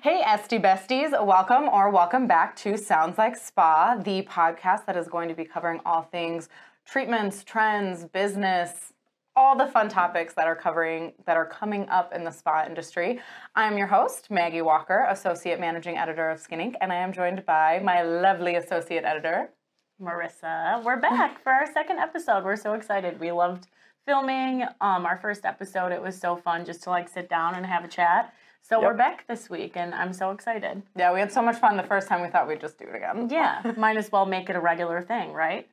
Hey, Esty Besties, welcome or welcome back to Sounds Like Spa, the podcast that is going to be covering all things treatments, trends, business, all the fun topics that are covering that are coming up in the spa industry. I'm your host, Maggie Walker, Associate Managing Editor of Skin Inc., and I am joined by my lovely Associate Editor, Marisa. We're back for our second episode. We're so excited. We loved filming um, our first episode. It was so fun just to like sit down and have a chat. So Yep. we're back this week, and I'm so excited. Yeah, we had so much fun the first time we thought we'd just do it again. Yeah, might as well make it a regular thing, right?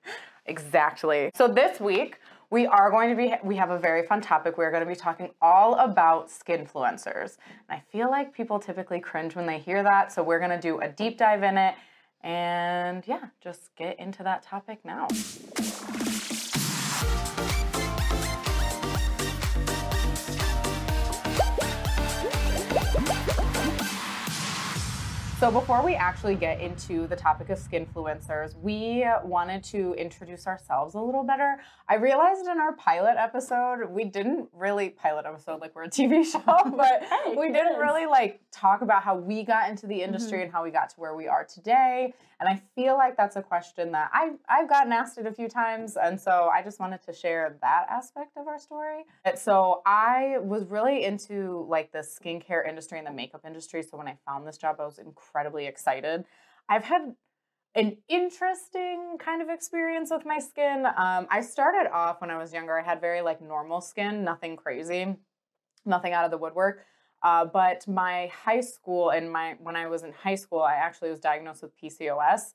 Exactly. So this week we are going to be we have a very fun topic. We're going to be talking all about skinfluencers. And I feel like people typically cringe when they hear that, so we're going to do a deep dive in it and yeah, just get into that topic now. So before we actually get into the topic of skinfluencers, we wanted to introduce ourselves a little better. I realized in our pilot episode, we didn't really pilot episode like we're a TV show, but Hey, we didn't yes. really like talk about how we got into the mm-hmm. industry and how we got to where we are today. And I feel like that's a question that I've I've gotten asked it a few times, and so I just wanted to share that aspect of our story. And so I was really into like the skincare industry and the makeup industry. So when I found this job, I was incredibly excited. I've had an interesting kind of experience with my skin. Um, I started off when I was younger. I had very like normal skin, nothing crazy, nothing out of the woodwork. Uh, but my high school and my when I was in high school, I actually was diagnosed with PCOS.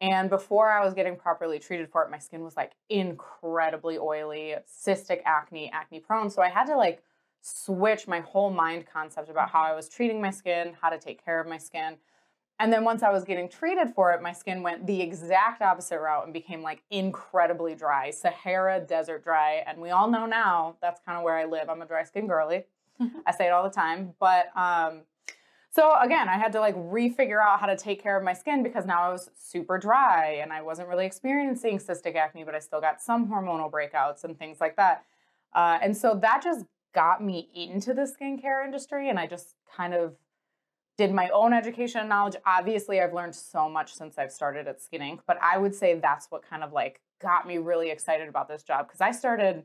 And before I was getting properly treated for it, my skin was like incredibly oily, cystic acne, acne prone. So I had to like switch my whole mind concept about how I was treating my skin, how to take care of my skin. And then once I was getting treated for it, my skin went the exact opposite route and became like incredibly dry, Sahara desert dry. And we all know now that's kind of where I live. I'm a dry skin girly. I say it all the time. But um, so again, I had to like refigure out how to take care of my skin because now I was super dry and I wasn't really experiencing cystic acne, but I still got some hormonal breakouts and things like that. Uh, and so that just got me into the skincare industry and I just kind of did my own education and knowledge. Obviously, I've learned so much since I've started at Skin Inc., but I would say that's what kind of like got me really excited about this job because I started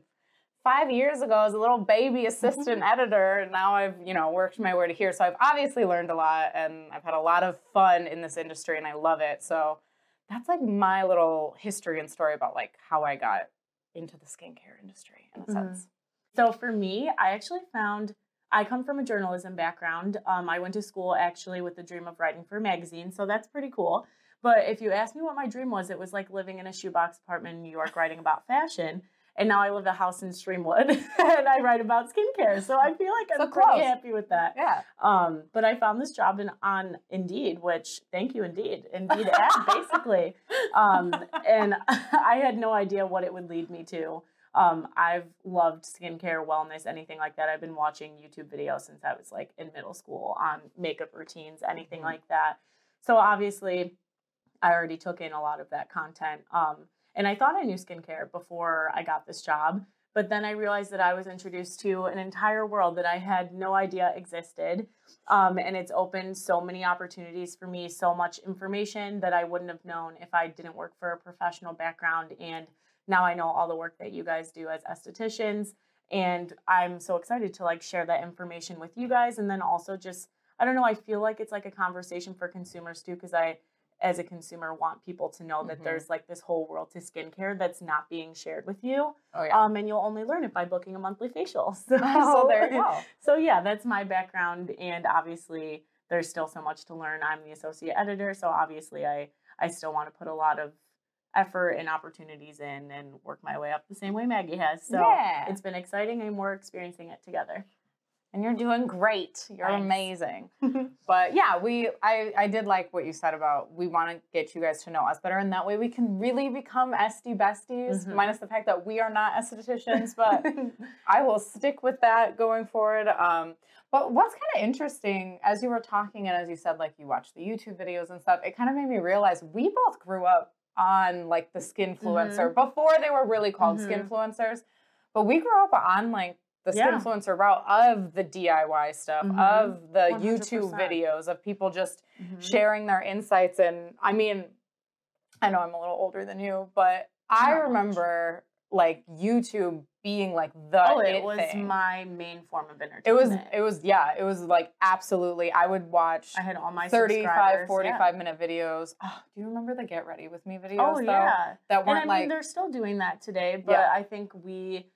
five years ago as a little baby assistant editor and now i've you know worked my way to here so i've obviously learned a lot and i've had a lot of fun in this industry and i love it so that's like my little history and story about like how i got into the skincare industry in a Mhm. sense So for me, I actually found I come from a journalism background. Um, I went to school actually with the dream of writing for a magazine, so that's pretty cool. But if you ask me what my dream was, it was like living in a shoebox apartment in New York writing about fashion. And now I live in a house in Streamwood and I write about skincare. So I feel like I'm So pretty happy with that. yeah Um, but I found this job in, on Indeed, which thank you, Indeed. Indeed ad, basically. Um, and I had no idea what it would lead me to. Um, I've loved skincare, wellness, anything like that. I've been watching YouTube videos since I was like in middle school on makeup routines, anything Mhm. like that. So obviously, I already took in a lot of that content. Um, and I thought I knew skincare before I got this job. But then I realized that I was introduced to an entire world that I had no idea existed. Um, and it's opened so many opportunities for me, so much information that I wouldn't have known if I didn't work for a professional background. And now I know all the work that you guys do as estheticians. And I'm so excited to like share that information with you guys. And then also just, I don't know, I feel like it's like a conversation for consumers too, because I, as a consumer, want people to know that Mhm. there's like this whole world to skincare that's not being shared with you. oh yeah Um, and you'll only learn it by booking a monthly facial. So, so there you go So yeah, that's my background, and obviously there's still so much to learn. I'm the associate editor, so obviously I I still want to put a lot of effort and opportunities in and work my way up the same way Maggie has. So Yeah. it's been exciting, and we're experiencing it together. and you're doing great you're Thanks. amazing but yeah we I, I did like what you said about we want to get you guys to know us better and that way we can really become Esty besties Mhm. minus the fact that we are not estheticians but i will stick with that going forward um, but what's kind of interesting as you were talking and as you said like you watch the youtube videos and stuff it kind of made me realize we both grew up on like the skinfluencer before they were really called Mhm. skinfluencers but we grew up on like the Yeah. skinfluencer route of the DIY stuff, Mhm. of the YouTube 100%. videos, of people just Mhm. sharing their insights. And I mean, I know I'm a little older than you, but I Not much. remember like YouTube being like the Oh, it it was thing. my main form of entertainment. it was it was yeah it was like absolutely i would watch I had all my 35 45 yeah. minute videos oh, do you remember the get ready with me videos Oh though yeah, that and I weren't mean like they're still doing that today, but Yeah. I think we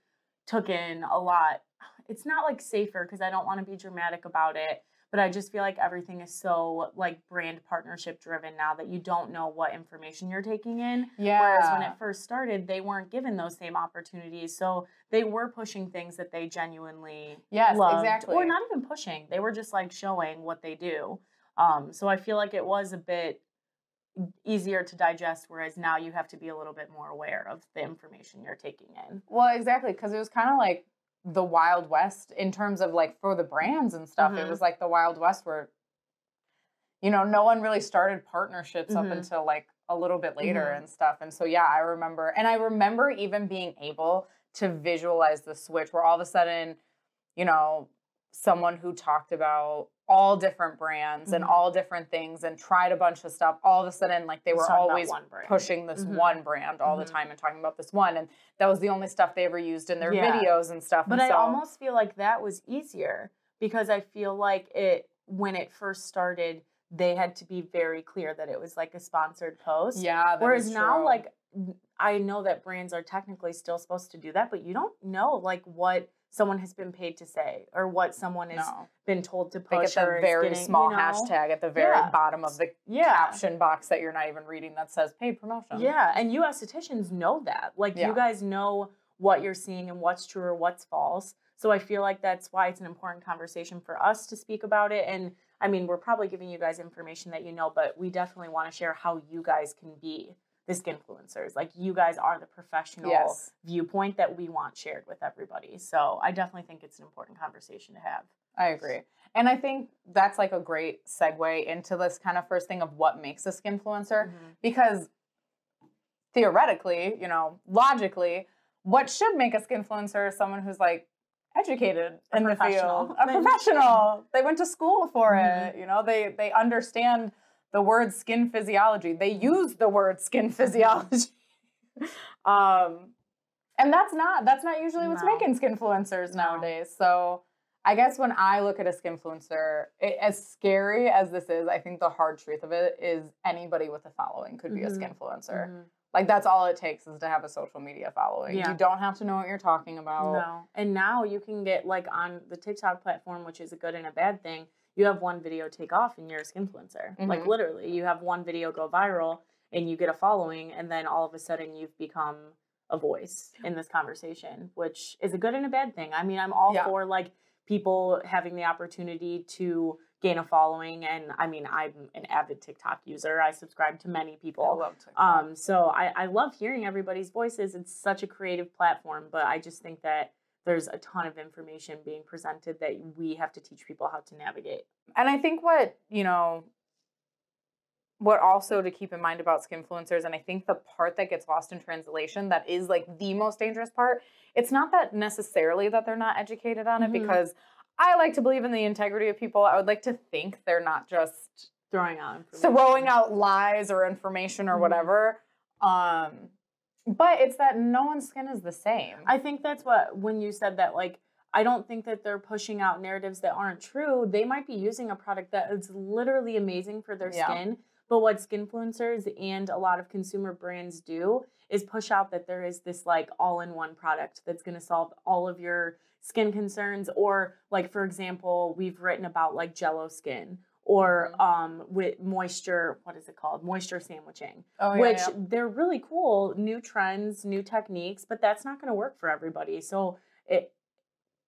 took in a lot. It's not like safer because I don't want to be dramatic about it, but I just feel like everything is so like brand partnership driven now that you don't know what information you're taking in. yeah Whereas when it first started, they weren't given those same opportunities. So they were pushing things that they genuinely yes loved, exactly or not even pushing. They were just like showing what they do. Um, so I feel like it was a bit easier to digest, whereas now you have to be a little bit more aware of the information you're taking in. well exactly because it was kind of like the wild west in terms of like for the brands and stuff it Mhm. was like the wild west where you know no one really started partnerships up Mhm. until like a little bit later Mhm. and stuff and so yeah i remember and i remember even being able to visualize the switch where all of a sudden you know someone who talked about all different brands and Mhm. all different things and tried a bunch of stuff all of a sudden like they were always pushing this Mhm. one brand all Mhm. the time and talking about this one and that was the only stuff they ever used in their Yeah. videos and stuff But and I so, almost feel like that was easier because I feel like it when it first started, they had to be very clear that it was like a sponsored post. yeah Whereas is now, like, I know that brands are technically still supposed to do that, but you don't know like what someone has been paid to say or what someone has no been told to they get push the or is very getting, small you know? hashtag at the very Yeah. bottom of the Yeah. caption box that you're not even reading that says paid promotion Yeah, and you estheticians know that. Like Yeah. you guys know what you're seeing and what's true or what's false. So I feel like that's why it's an important conversation for us to speak about it. And I mean, we're probably giving you guys information that you know, but we definitely want to share how you guys can be the skinfluencers. Like you guys are the professional Yes. viewpoint that we want shared with everybody. So I definitely think it's an important conversation to have. I agree. And I think that's like a great segue into this kind of first thing of what makes a skinfluencer. Mm-hmm. Because theoretically, you know, logically, what should make a skinfluencer is someone who's like educated A in the professional. field, a professional. They went to school for Mhm. it. You know, they they understand the word skin physiology. They use the word skin physiology. um, and that's not that's not usually what's No. making skinfluencers No. nowadays. So I guess when I look at a skinfluencer, it, as scary as this is, I think the hard truth of it is anybody with a following could be Mhm. a skinfluencer. Mhm. Like that's all it takes is to have a social media following. Yeah. You don't have to know what you're talking about. No. And now you can get like on the TikTok platform, which is a good and a bad thing. You have one video take off and you're a skinfluencer. Like Mhm. literally, you have one video go viral and you get a following, and then all of a sudden you've become a voice in this conversation, which is a good and a bad thing. I mean, I'm all Yeah. for like people having the opportunity to gain a following, and I mean, I'm an avid TikTok user. I subscribe to many people. I love TikTok. Um, so I, I love hearing everybody's voices. It's such a creative platform, but I just think that there's a ton of information being presented that we have to teach people how to navigate. and I think what, you know, what also to keep in mind about skinfluencers, and I think the part that gets lost in translation that is like the most dangerous part, it's not that necessarily that they're not educated on it Mhm. because I like to believe in the integrity of people. I would like to think they're not just Throwing out throwing out lies or information or Mhm. whatever. Um, but it's that no one's skin is the same. I think that's what when you said that, like, I don't think that they're pushing out narratives that aren't true. They might be using a product that is literally amazing for their Yeah. skin. But what skinfluencers and a lot of consumer brands do is push out that there is this like all-in-one product that's going to solve all of your skin concerns. Or like for example, we've written about like Jello skin or Mhm. um with moisture. What is it called? Moisture sandwiching oh, which they're really cool new trends new techniques but that's not going to work for everybody so it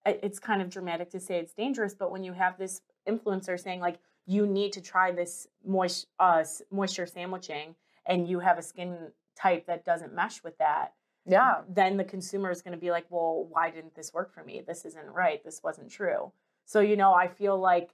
it- it's kind of dramatic to say it's dangerous but when you have this influencer saying like you need to try this moist, uh, moisture sandwiching and you have a skin type that doesn't mesh with that yeah. then the consumer is going to be like well why didn't this work for me this isn't right this wasn't true so you know i feel like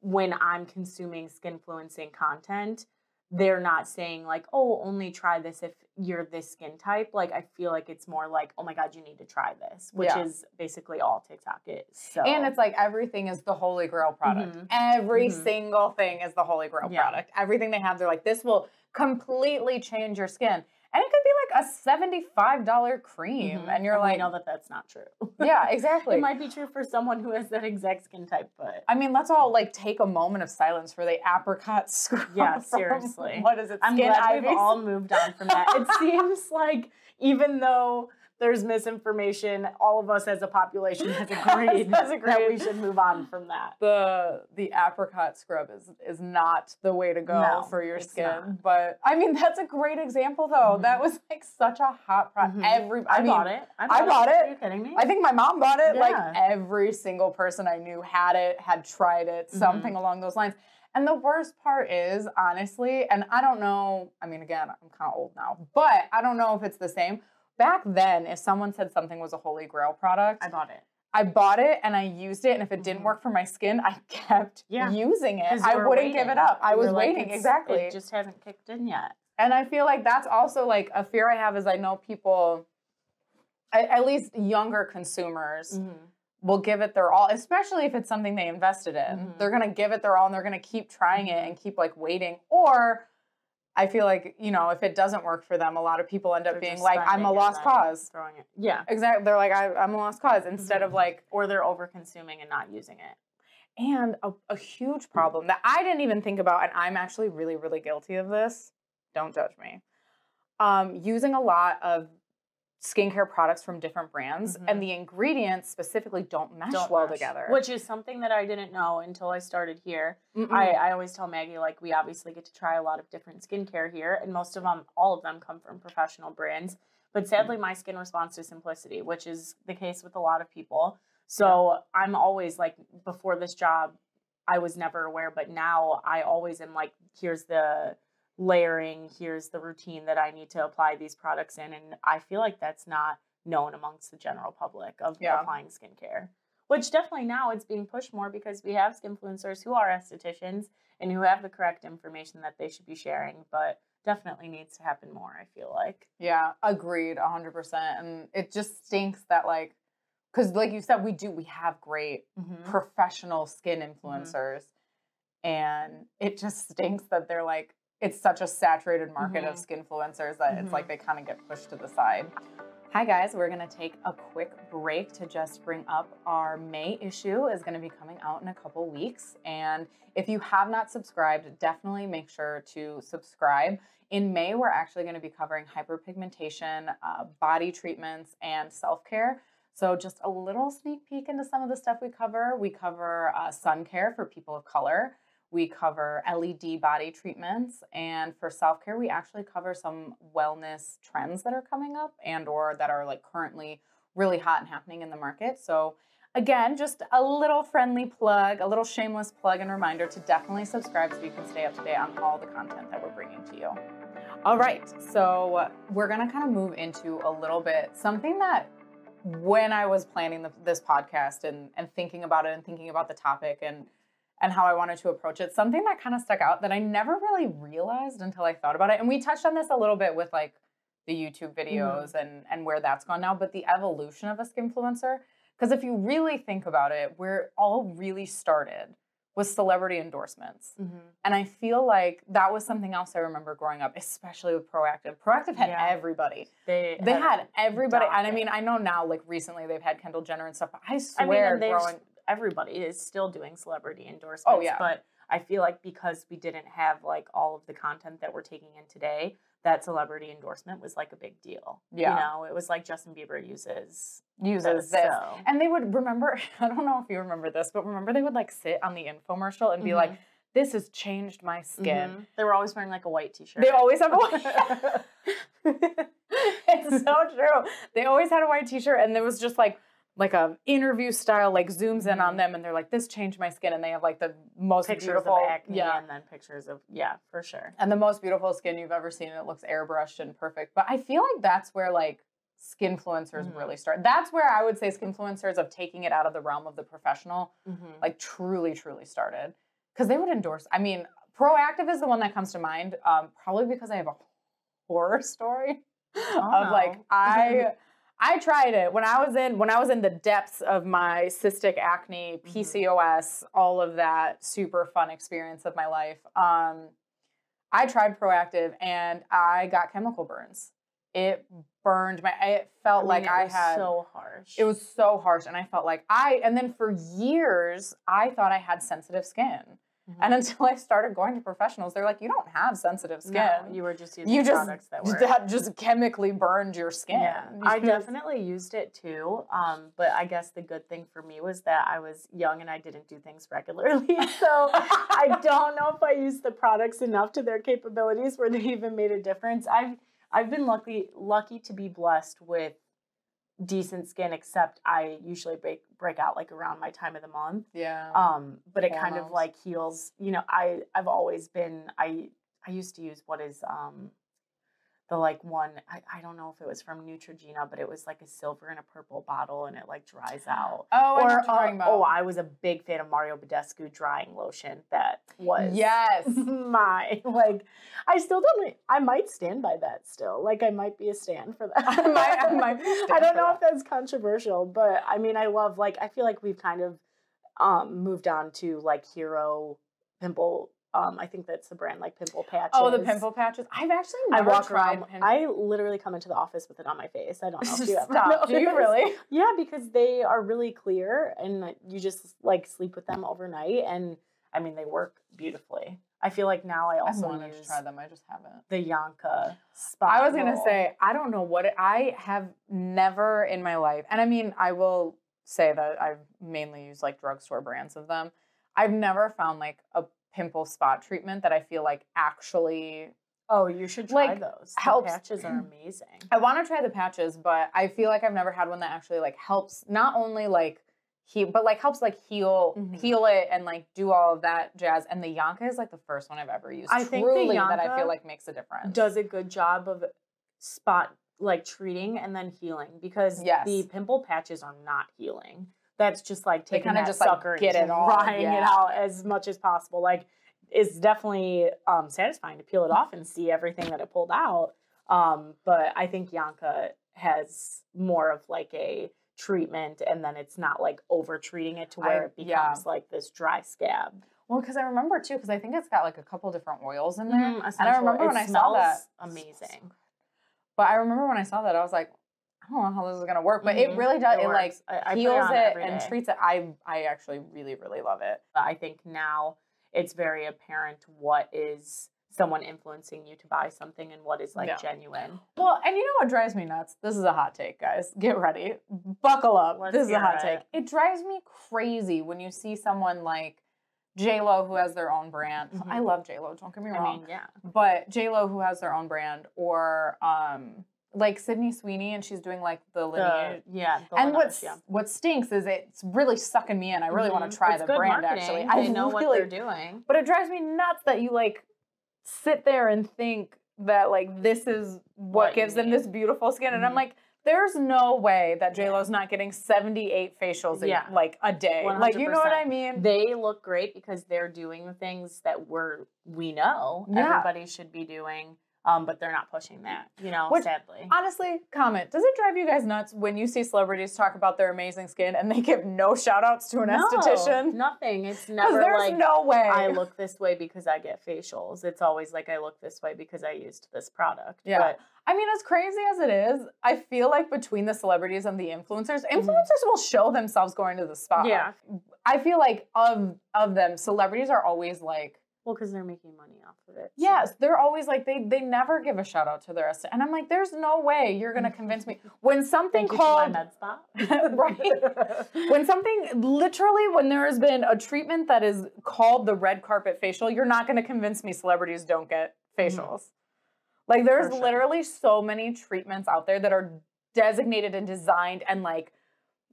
when i'm consuming skin skinfluencing content they're not saying like, oh, only try this if you're this skin type. Like I feel like it's more like, oh my god, you need to try this, which Yeah. is basically all TikTok is. So And it's like everything is the holy grail product. Mhm. Every Mhm. single thing is the holy grail Yeah. product. Everything they have, they're like, this will completely change your skin. And it could be like a $75 cream. Mhm. And you're we like, know that that's not true. yeah, exactly. it might be true for someone who has that exact skin type, but I mean, let's all like take a moment of silence for the apricot scrub. Yeah, seriously. what is it? I'm glad we've all moved on from that. It seems like even though there's misinformation, all of us as a population has agreed, Has that we should move on from that. the the apricot scrub is is not the way to go No, for your skin. not. But I mean, that's a great example though. Mhm. That was like such a hot product. Mhm. Every I, I, mean, bought it. I bought it. Are you kidding me? I think my mom bought it. Like every single person I knew had it, had tried it, Mm-hmm. something along those lines. And the worst part is, honestly, and I don't know, I mean, again, I'm kind of old now, but I don't know if it's the same. Back then, if someone said something was a holy grail product, I bought it. I bought it and I used it. And if it didn't Mhm. work for my skin, I kept Yeah. using it. I wouldn't give it up. I was like, waiting, exactly. It just hasn't kicked in yet. And I feel like that's also like a fear I have is I know people, at, least younger consumers, Mm-hmm. will give it their all, especially if it's something they invested in. Mhm. They're gonna give it their all and they're gonna keep trying it and keep like waiting. Or I feel like, you know, if it doesn't work for them, a lot of people end up They're being like, I'm a lost cause. Throwing it. Yeah. Exactly. They're like, I, I'm a lost cause instead of Mhm. like, Or they're over consuming and not using it. and a, a huge problem that I didn't even think about, and I'm actually really, really guilty of this. Don't judge me. Um, using a lot of skincare products from different brands, Mhm. and the ingredients specifically don't mesh Don't well mesh. together. Which is something that I didn't know until I started here. I, I always tell Maggie like we obviously get to try a lot of different skincare here, and most of them, all of them, come from professional brands. But sadly, my skin responds to simplicity, which is the case with a lot of people. So I'm always like, before this job, I was never aware, but now I always am like, here's the layering, here's the routine that I need to apply these products in, and I feel like that's not known amongst the general public of Yeah. applying skincare which definitely now it's being pushed more because we have skinfluencers who are estheticians and who have the correct information that they should be sharing but definitely needs to happen more i feel like Yeah, agreed, hundred percent. And it just stinks that like, because like you said, we do we have great mm-hmm. professional skin mm-hmm. influencers, and it just stinks that they're like it's such a saturated market of Mhm. skin influencers that it's Mhm. like they kind of get pushed to the side. Hi guys, we're gonna take a quick break to just bring up our May issue is gonna be coming out in a couple weeks, and if you have not subscribed, definitely make sure to subscribe. In May, we're actually going to be covering hyperpigmentation, uh, body treatments, and self care. So, just a little sneak peek into some of the stuff we cover. We cover uh, sun care for people of color. We cover LED body treatments, and for self care, we actually cover some wellness trends that are coming up and/or that are like currently really hot and happening in the market. So, again, just a little friendly plug, a little shameless plug and reminder to definitely subscribe so you can stay up to date on all the content that we're bringing to you. All right, so we're gonna kind of move into a little bit something that when I was planning the, this podcast and, and thinking about it and thinking about the topic and and how I wanted to approach it, something that kind of stuck out that I never really realized until I thought about it. And we touched on this a little bit with like the YouTube mm-hmm. videos and and where that's gone now, but the evolution of a skinfluencer. Because if you really think about it, where it all really started was celebrity endorsements. Mm-hmm. And I feel like that was something else I remember growing up, especially with Proactiv. Proactiv had Yeah. everybody. they They had everybody. And I mean, I know now, like recently, they've had Kendall Jenner and stuff. But I I mean, swear, growing. Everybody is still doing celebrity endorsements. Oh, yeah. But I feel like because we didn't have like all of the content that we're taking in today, that celebrity endorsement was like a big deal. Yeah. You know, it was like Justin Bieber uses uses this. this. So. And they would remember, I don't know if you remember this, but remember they would like sit on the infomercial and be like, this has changed my skin. Mhm. They were always wearing like a white t-shirt. They always have a white It's so true. They always had a white t-shirt and there was just like like a interview style, like zooms in on Mhm. them and they're like, this changed my skin. And they have like the most pictures beautiful of acne Yeah. and then pictures of yeah, for sure. and the most beautiful skin you've ever seen. and It looks airbrushed and perfect. But I feel like that's where like skinfluencers Mhm. really start. That's where I would say skinfluencers of taking it out of the realm of the professional, like truly, truly started. Because they would endorse. I mean, Proactiv is the one that comes to mind, um, probably because I have a horror story Oh, of like no. I I tried it when I was in when I was in the depths of my cystic acne, Mhm. PCOS, all of that super fun experience of my life. Um, I tried Proactiv and I got chemical burns. It burned my. It felt mean, like it I was had. so harsh. it was so harsh, and I felt like I. And then for years, I thought I had sensitive skin. Mhm. And until I started going to professionals, they're like, "You don't have sensitive skin. No, you were just using you just products that were that just chemically burned your skin." Yeah, I definitely used it too. Um, but I guess the good thing for me was that I was young and I didn't do things regularly. So I don't know if I used the products enough to their capabilities where they even made a difference. I've I've been lucky lucky to be blessed with decent skin, except I usually break break out like around my time of the month. Yeah. Um, but it kind of like heals. You know, I I've always been I I used to use what is um the like one I, I don't know if it was from Neutrogena, but it was like a silver and a purple bottle and it like dries out. oh, or uh, oh, I was a big fan of Mario Badescu drying lotion. That was yes. my like. I still don't. I might stand by that still. Like I might be a stand for that. I might- I might I don't know that. if that's controversial, but I mean, I love like I feel like we've kind of um moved on to like hero pimple. Um, I think that's the brand like pimple patches. oh, the pimple patches. I've actually I walk tried. around. I literally come into the office with it on my face. I don't know if you ever Stop. Do you really? Yeah, because they are really clear and you just like sleep with them overnight and I mean they work beautifully. I feel like now I I also wanted to try them. I just haven't. the Yon-Ka spot. I was gonna roll. say I don't know what it, I have never in my life, and I mean I will say that I've mainly used like drugstore brands of them. I've never found like a pimple spot treatment that I feel like actually. Oh, you should try like, those. The helps- patches are amazing. I want to try the patches, but I feel like I've never had one that actually like helps not only like heal, but like helps like heal Mhm. heal it and like do all of that jazz. And the Yon-Ka is like the first one I've ever used. I think the truly that I feel like makes a difference. Does a good job of spot like treating and then healing because Yes. the pimple patches are not healing. That's just like taking that just, like, sucker get and it all, drying it out as much as possible. Like it's definitely um, satisfying to peel it off and see everything that it pulled out. Um, but I think Yon-Ka has more of like a treatment and then it's not like over treating it to where I- it becomes yeah. like this dry scab. Well, because I remember too, because I think it's got like a couple different oils in there. Mhm, And I remember It when I saw that. amazing. But I remember when I saw that, I was like, I don't know how this is gonna work. But Mhm. it really does. It, like. I, I heals on it and treats it. I I actually really really love it. I think now it's very apparent what is someone influencing you to buy something and what is like Yeah. genuine. Well, and you know what drives me nuts? This is a hot take, guys. Get ready. Buckle up. Let's this is a hot it. take. It drives me crazy when you see someone like J Lo who has their own brand. Mhm. I love J Lo. Don't get me I wrong. mean, yeah. but J Lo who has their own brand, or um, like Sydney Sweeney, and she's doing like the The, lineage. yeah. the and what's yeah. what stinks is it's really sucking me in. I really want Mhm. to try It's the brand marketing. actually. I they know what really, they're doing. but it drives me nuts that you like sit there and think that like this is what, What gives them this beautiful skin, and I'm Mhm. like. There's no way that J. Lo's not getting 78 facials a- Yeah. like a day. Like you know what I mean? They look great because they're doing the things that we're we know Yeah. everybody should be doing. Um, but they're not pushing that, you know, Which- sadly. Honestly, comment. Does it drive you guys nuts when you see celebrities talk about their amazing skin and they give no shout outs to an No, esthetician? Nothing. It's never there's like no way. I look this way because I get facials. It's always like I look this way because I used this product. Yeah. But I mean, as crazy as it is, I feel like between the celebrities and the influencers, Mhm. influencers will show themselves going to the spa. yeah. I feel like of of them, celebrities are always like, Well, because they're making money off of it. so- yes, they're always like they they never give a shout out to their estet. And I'm like, there's no way you're gonna convince me when something Thank called to my med spa. Right. when something literally when there has been a treatment that is called the red carpet facial you're not going to convince me celebrities don't get mm-hmm. facials like there's sure. literally so many treatments out there that are designated and designed and like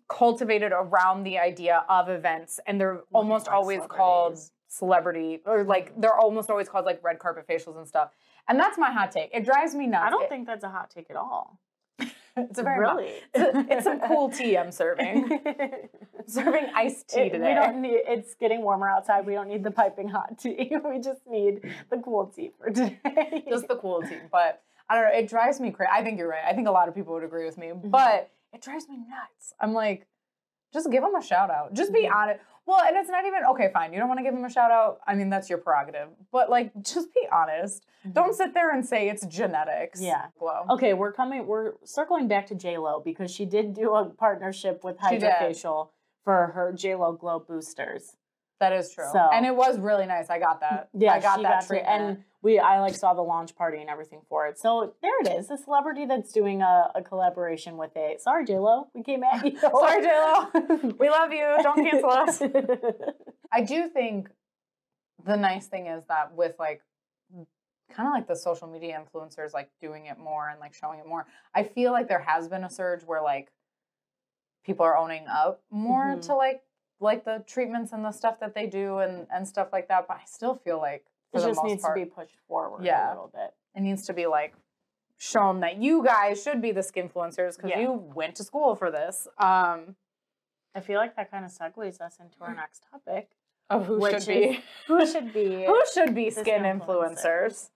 cultivated around the idea of events and they're almost always called. Celebrity or like they're almost always called like red carpet facials and stuff and that's my hot take it drives me nuts I don't It- think that's a hot take at all. It's a very really. It's, a- it's some cool tea I'm serving. serving iced tea It- today. we don't need. It's getting warmer outside. We don't need the piping hot tea. We just need the cool tea for today. just the cool tea. But I don't know. It drives me crazy. I think you're right. I think a lot of people would agree with me. Mm-hmm. But it drives me nuts. I'm like, just give them a shout out. Just be Mhm. honest. Well, and it's not even okay. Fine, you don't want to give them a shout out. I mean, that's your prerogative. But like, just be honest. Don't sit there and say it's genetics. Mm-hmm. Yeah. Glow. Okay, we're coming. We're circling back to J Lo because she did do a partnership with. HydraFacial for her J Lo Glow boosters. That is true. So- and it was really nice. I got that. Yeah, I got that got to, treatment. and we I like saw the launch party and everything for it. So there it is, a celebrity that's doing a, a collaboration with a. Sorry, J Lo, we came at you. Sorry, J-Lo. we love you. Don't cancel us. I do think the nice thing is that with like kind of like the social media influencers like doing it more and like showing it more, I feel like there has been a surge where like people are owning up more Mhm. to like like the treatments and the stuff that they do and and stuff like that. But I still feel like it just needs part, to be pushed forward Yeah. a little bit. it needs to be like shown that you guys should be the skinfluencers because Yeah. you went to school for this. Um, I feel like that kind of segues us into our next topic. of who should be is- Who should be who should be skin skinfluencers. influencers.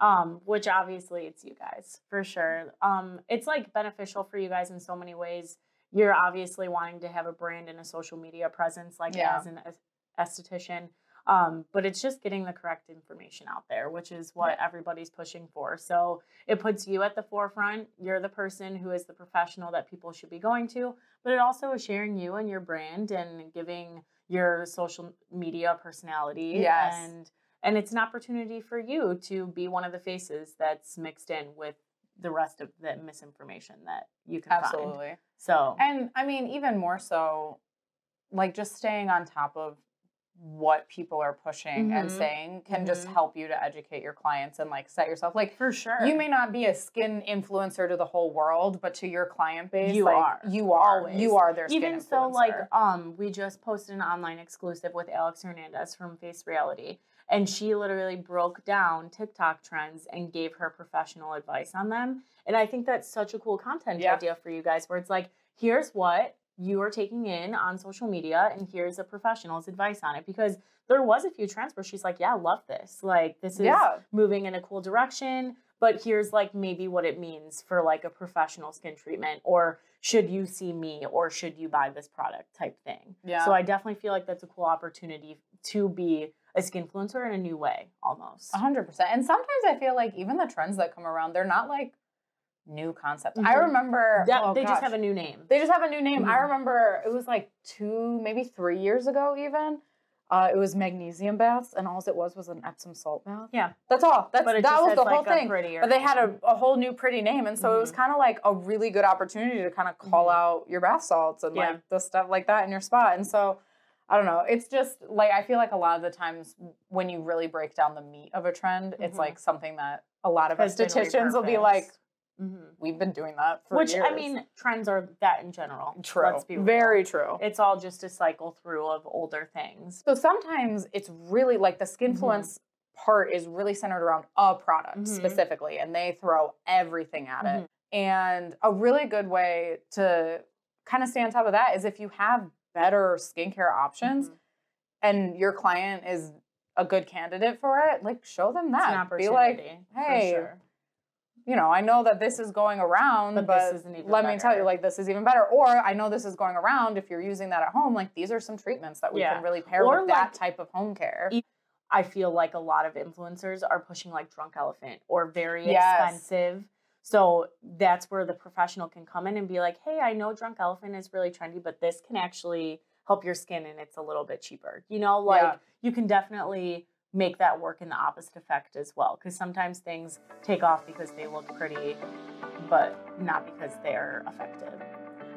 um which obviously it's you guys for sure um it's like beneficial for you guys in so many ways you're obviously wanting to have a brand and a social media presence like Yeah. as an es- esthetician um but it's just getting the correct information out there which is what everybody's pushing for so it puts you at the forefront you're the person who is the professional that people should be going to but it also is sharing you and your brand and giving your social media personality Yes. and and it's an opportunity for you to be one of the faces that's mixed in with the rest of the misinformation that you can find. Absolutely. So And I mean, even more so, like just staying on top of what people are pushing and Mhm. saying can just Mhm. help you to educate your clients and like set yourself like for sure, you may not be a skin influencer to the whole world, but to your client base, You like, are. You are. Always. You are their skin even influencer. so like um we just posted an online exclusive with alex hernandez from face reality and she literally broke down tiktok trends and gave her professional advice on them and i think that's such a cool content Yeah. idea for you guys where it's like here's what you are taking in on social media and here's a professional's advice on it because there was a few trends where she's like yeah I love this like this is yeah. moving in a cool direction but here's like maybe what it means for like a professional skin treatment or should you see me or should you buy this product type thing Yeah. so i definitely feel like that's a cool opportunity to be a skin influencer in a new way almost A hundred percent. And sometimes I feel like even the trends that come around, they're not like new concept. I Mhm. remember yeah, oh, they just have a new name They just have a new name. I Mhm. remember it was like two, maybe three years ago, even. Uh, it was magnesium baths, and all it was was an Epsom salt bath. Yeah. that's all. That's that was the like whole thing. But they had a, a whole new pretty name, and so it was Mhm. kind of like a really good opportunity to kind of call Mhm. out your bath salts and Yeah. like the stuff like that in your spa. And so I don't know. It's just like I feel like a lot of the times when you really break down the meat of a trend, it's Mhm. like something that a lot of estheticians will be like, Mhm. "We've been doing that for which years." i mean trends are that in general true, let's be real. very true. it's all just a cycle through of older things So sometimes it's really like the skinfluence part is really centered around a product Mhm. specifically, and they throw everything at it. And a really good way to kind of stay on top of that is if you have better skincare options Mhm. and your client is a good candidate for it, like show them that. opportunity Be like, for hey, sure. You know, I know that this is going around, But but, this isn't even let me tell you, like, this is even better. Or I know this is going around. If you're using that at home, like, these are some treatments that we Yeah. can really pair Or, with that type of home care. I feel like a lot of influencers are pushing like Drunk Elephant or very Yes. expensive. So that's where the professional can come in and be like, hey, I know Drunk Elephant is really trendy, but this can actually help your skin and it's a little bit cheaper. You know, like Yeah. you can definitely make that work in the opposite effect as well. Because sometimes things take off because they look pretty, but not because they're effective.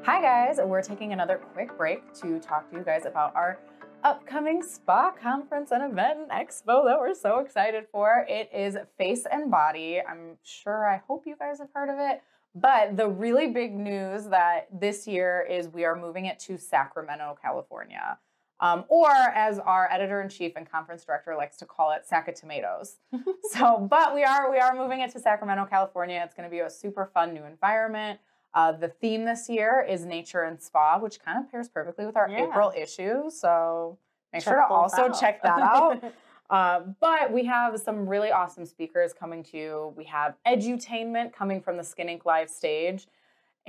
Hi, guys. We're taking another quick break to talk to you guys about our upcoming spa conference and event and expo that we're so excited for. It is Face and Body. I'm sure, I hope you guys have heard of it. But the really big news that this year is we are moving it to Sacramento, California. Um, or as our editor in chief and conference director likes to call it, sack of tomatoes. so, but we are we are moving it to Sacramento, California. It's going to be a super fun new environment. Uh, the theme this year is nature and spa, which kind of pairs perfectly with our Yeah. April issue. So make Check sure to also out. check that out. Uh, but we have some really awesome speakers coming to you. We have edutainment coming from the Skin Inc. live stage,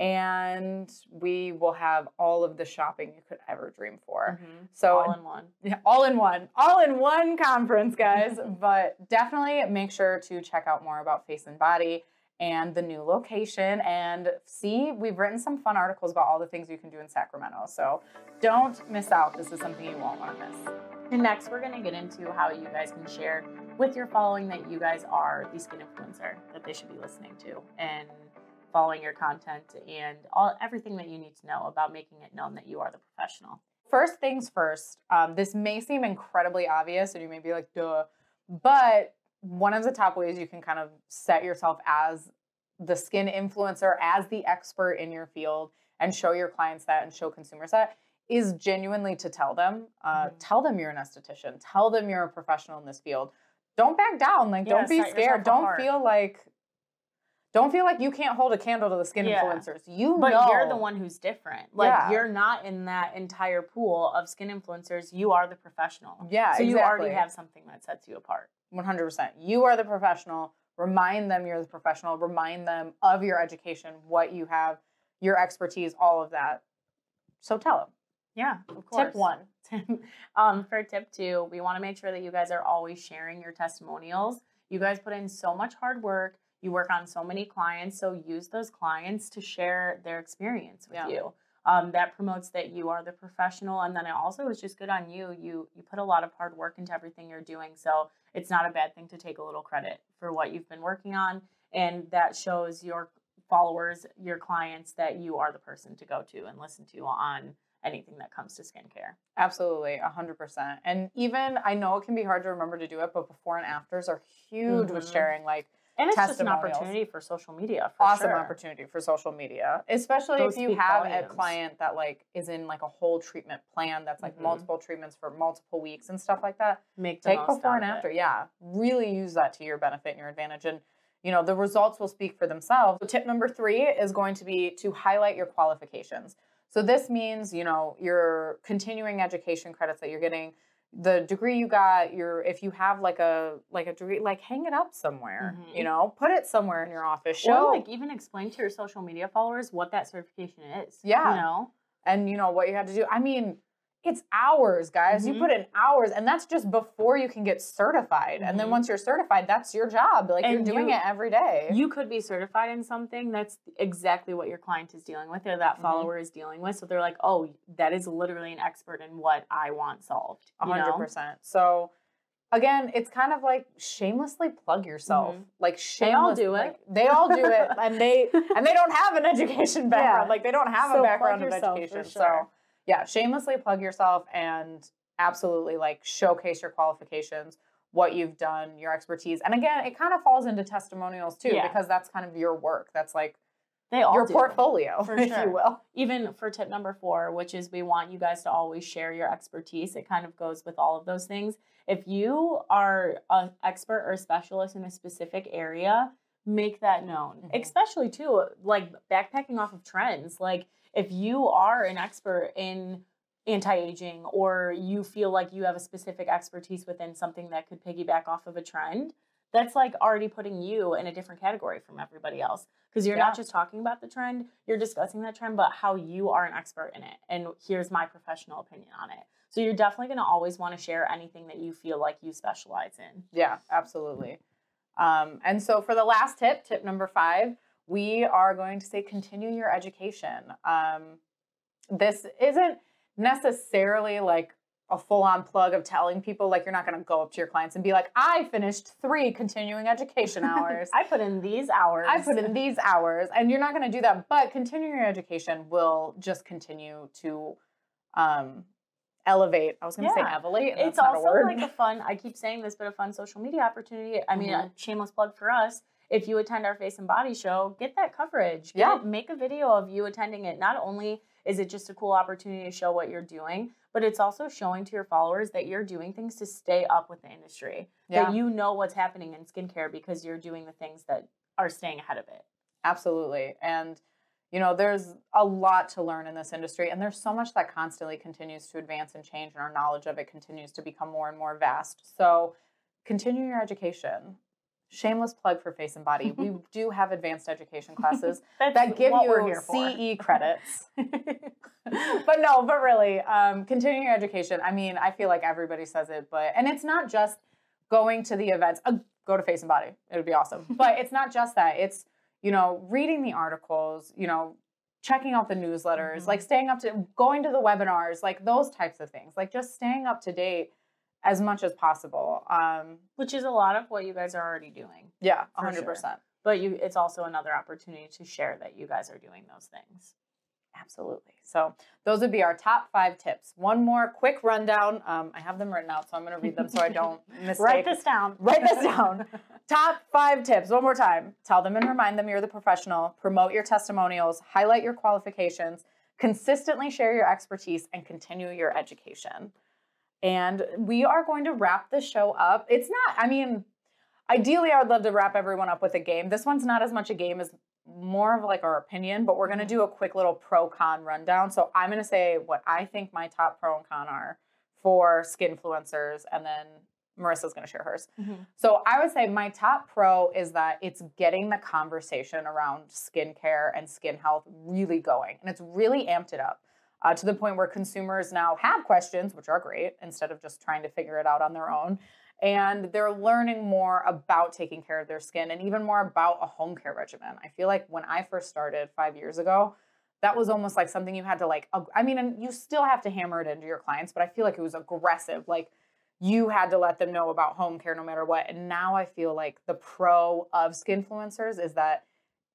and we will have all of the shopping you could ever dream for. Mhm. So all in one. yeah, all in one, all in one conference, guys. but definitely make sure to check out more about Face and Body and the new location and see we've written some fun articles about all the things you can do in Sacramento. So don't miss out. This is something you won't want to miss. And next, we're going to get into how you guys can share with your following that you guys are the skin influencer that they should be listening to and following your content and all everything that you need to know about making it known that you are the professional. First things first, um, this may seem incredibly obvious, and you may be like, duh, but one of the top ways you can kind of set yourself as the skin influencer, as the expert in your field, and show your clients that and show consumers that is genuinely to tell them. Uh, Mhm. Tell them you're an esthetician. Tell them you're a professional in this field. Don't back down. Like, Yeah, don't be scared. Don't apart. feel like. Don't feel like you can't hold a candle to the skin Yeah. influencers. You But know. you're the one who's different. Like Yeah. you're not in that entire pool of skin influencers. You are the professional. Yeah, So you already have something that sets you apart. 100%. You are the professional. Remind them you're the professional. Remind them of your education, what you have, your expertise, all of that. So tell them. Yeah, of course. Tip one. um, for tip two, we want to make sure that you guys are always sharing your testimonials. You guys put in so much hard work. You work on so many clients, so use those clients to share their experience with Yeah. you. Um, that promotes that you are the professional, and then it also is just good on you. You you put a lot of hard work into everything you're doing, so it's not a bad thing to take a little credit for what you've been working on, and that shows your followers, your clients, that you are the person to go to and listen to on anything that comes to skincare. Absolutely, 100%. And even, I know it can be hard to remember to do it, but before and afters are huge with Mhm. sharing like And it's just an opportunity for social media. For awesome sure. opportunity for social media, especially Those if you have a client that like is in like a whole treatment plan that's like Mhm. multiple treatments for multiple weeks and stuff like that. Make the take most before and of it. after yeah really use that to your benefit and your advantage and you know the results will speak for themselves so tip number three is going to be to highlight your qualifications so this means you know your continuing education credits that you're getting the degree you got your if you have like a like a degree like hang it up somewhere Mhm. you know put it somewhere in your office show Or like even explain to your social media followers what that certification is. Yeah. You know? and you know what you had to do i mean it's hours guys Mhm. you put in hours and that's just before you can get certified and then Mhm. once you're certified that's your job like you're doing you- it every day You could be certified in something that's exactly what your client is dealing with or that Mhm. follower is dealing with. So they're like, oh, that is literally an expert in what I want solved. A you know? hundred percent. So again, it's kind of like shamelessly plug yourself. Mhm. Like They all do it. like, they all do it, and they and they don't have an education background. Yeah. Like they don't have So a background of education. sure. So yeah, shamelessly plug yourself and absolutely like showcase your qualifications, what you've done, your expertise. And again, it kind of falls into testimonials too, Yeah. because that's kind of your work. That's like They all your do. portfolio, For if sure. you will. even for tip number four, which is we want you guys to always share your expertise. It kind of goes with all of those things. If you are an expert or specialist in a specific area, make that known. Mhm. Especially too, like backpacking off of trends. Like if you are an expert in anti-aging or you feel like you have a specific expertise within something that could piggyback off of a trend, that's like already putting you in a different category from everybody else because you're Yeah. not just talking about the trend, you're discussing that trend, but how you are an expert in it. And here's my professional opinion on it. So you're definitely going to always want to share anything that you feel like you specialize in. Yeah, absolutely. Um, and so for the last tip, tip number five, we are going to say continue your education. Um, this isn't necessarily like a full on plug of telling people, like, you're not going to go up to your clients and be like, I finished three continuing education hours. I put in these hours. I put in these hours, and you're not going to do that. But continuing your education will just continue to um, elevate. I was going to Yeah. say elevate. It's a also word. like a fun, I keep saying this, but a fun social media opportunity. I mean, Mhm. a shameless plug for us. If you attend our face and body show, get that coverage. Yeah. make a video of you attending it. Not only is it just a cool opportunity to show what you're doing, but it's also showing to your followers that you're doing things to stay up with the industry. Yeah. That you know what's happening in skincare because you're doing the things that are staying ahead of it. Absolutely. And you know, there's a lot to learn in this industry, and there's so much that constantly continues to advance and change, and our knowledge of it continues to become more and more vast. So, continue your education. Shameless plug for Face and Body. we do have advanced education classes that give you CE credits. but no, but really, um, continue your education. I mean, I feel like everybody says it, but and it's not just going to the events. Uh, go to Face and Body; it would be awesome. but it's not just that. It's you know, reading the articles, you know, checking out the newsletters, mm-hmm. like staying up to going to the webinars, like those types of things, like just staying up to date as much as possible. Um, Which is a lot of what you guys are already doing. Yeah, 100%. Sure. But you it's also another opportunity to share that you guys are doing those things. Absolutely. So those would be our top five tips. One more quick rundown. Um, I have them written out, so I'm going to read them so I don't mistake. Write this down. Write this down. top five tips. One more time. Tell them and remind them you're the professional. Promote your testimonials. Highlight your qualifications. Consistently share your expertise and continue your education. And we are going to wrap the show up. It's not, I mean, ideally, I would love to wrap everyone up with a game. This one's not as much a game as more of like our opinion, but we're going to mm-hmm. do a quick little pro con rundown. So I'm going to say what I think my top pro and con are for skinfluencers, and then Marisa's going to share hers. Mm-hmm. So I would say my top pro is that it's getting the conversation around skincare and skin health really going, and it's really amped it up. Uh, to the point where consumers now have questions, which are great, instead of just trying to figure it out on their own and they're learning more about taking care of their skin and even more about a home care regimen. I feel like when I first started five years ago, that was almost like something you had to like, I mean, and you still have to hammer it into your clients, but I feel like it was aggressive. Like you had to let them know about home care no matter what. And now I feel like the pro of skinfluencers is that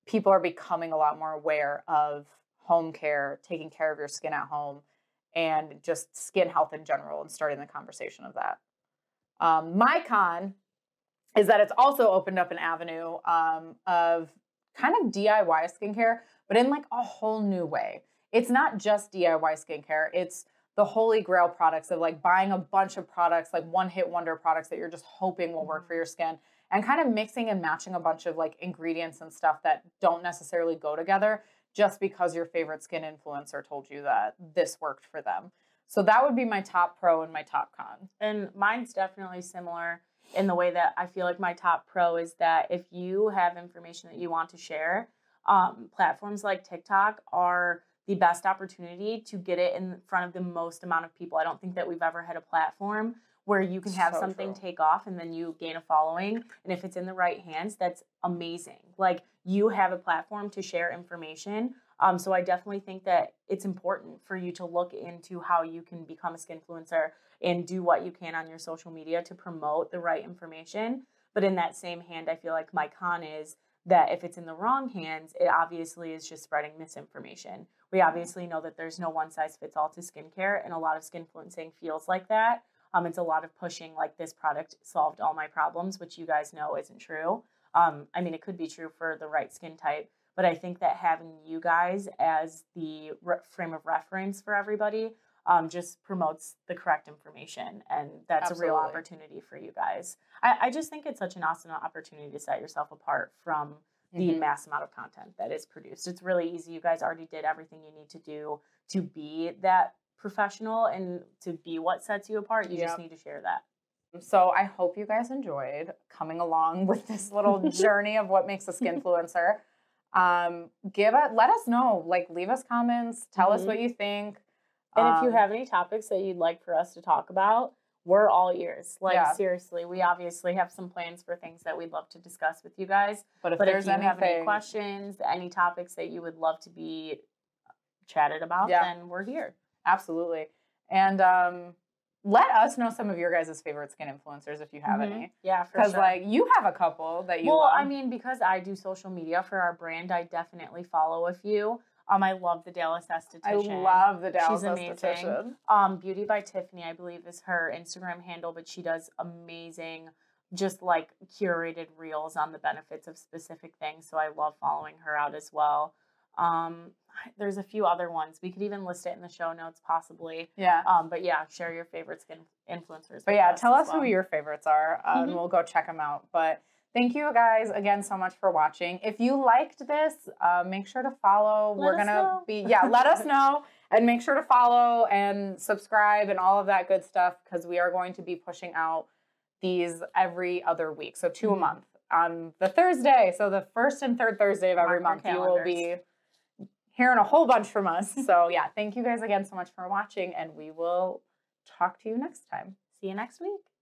people are becoming a lot more aware of home care, taking care of your skin at home, and just skin health in general and starting the conversation of that. Um, my con is that it's also opened up an avenue um, of kind of DIY skincare, but in like a whole new way. It's not just DIY skincare, it's the holy grail products of like buying a bunch of products, like one hit wonder products that you're just hoping will work for mm-hmm. your skin, and kind of mixing and matching a bunch of like ingredients and stuff that don't necessarily go together just because your favorite skin influencer told you that this worked for them. So that would be my top pro and my top con. And mine's definitely similar in the way that I feel like my top pro is that if you have information that you want to share, um, platforms like TikTok are the best opportunity to get it in front of the most amount of people. I don't think that we've ever had a platform where you can have so something true. take off and then you gain a following. And if it's in the right hands, that's amazing. Like you have a platform to share information um, so I definitely think that it's important for you to look into how you can become a skin influencer and do what you can on your social media to promote the right information. But in that same hand, I feel like my con is that if it's in the wrong hands, it obviously is just spreading misinformation. We obviously know that there's no one size fits all to skincare, and a lot of skin skinfluencing feels like that. Um, it's a lot of pushing like this product solved all my problems, which you guys know isn't true. Um, I mean, it could be true for the right skin type, but I think that having you guys as the re- frame of reference for everybody um, just promotes the correct information. And that's Absolutely. a real opportunity for you guys. I, I, just think it's such an awesome opportunity to set yourself apart from the mm-hmm. mass amount of content that is produced. It's really easy. You guys already did everything you need to do to be that professional and to be what sets you apart. You yep. just need to share that. So I hope you guys enjoyed coming along with this little journey of what makes a skinfluencer um, give it, let us know. Like, leave us comments. Tell mm-hmm. us what you think. And um, if you um, have any topics that you'd like for us to talk about, we're all ears. Like yeah. seriously, we obviously have some plans for things that we'd love to discuss with you guys. But if, but if you anything... have any questions, any topics that you would love to be chatted about, yeah. then we're here. Absolutely. And um, let us know some of your guys' favorite skin influencers if you have mm-hmm. any. Yeah, Because sure. like you have a couple that you. Well, love. I mean, because I do social media for our brand, I definitely follow a few. Um, I love the Dallas esthetician. I love the Dallas She's amazing. esthetician. Um, Beauty by Tiffany, I believe, is her Instagram handle, but she does amazing, just like curated reels on the benefits of specific things. So I love following her out as well. Um, there's a few other ones. We could even list it in the show notes, possibly. Yeah. Um, but yeah, share your favorite skin influencers. But yeah, tell us well. who your favorites are, uh, mm-hmm. and we'll go check them out. But Thank you guys again so much for watching. If you liked this, uh, make sure to follow. Let We're us gonna know. be yeah, let us know and make sure to follow and subscribe and all of that good stuff because we are going to be pushing out these every other week, so 2 a Mhm. month on the Thursday. So the first and third Thursday of every Mark month, you will be hearing a whole bunch from us. so yeah, thank you guys again so much for watching, and we will talk to you next time. See you next week.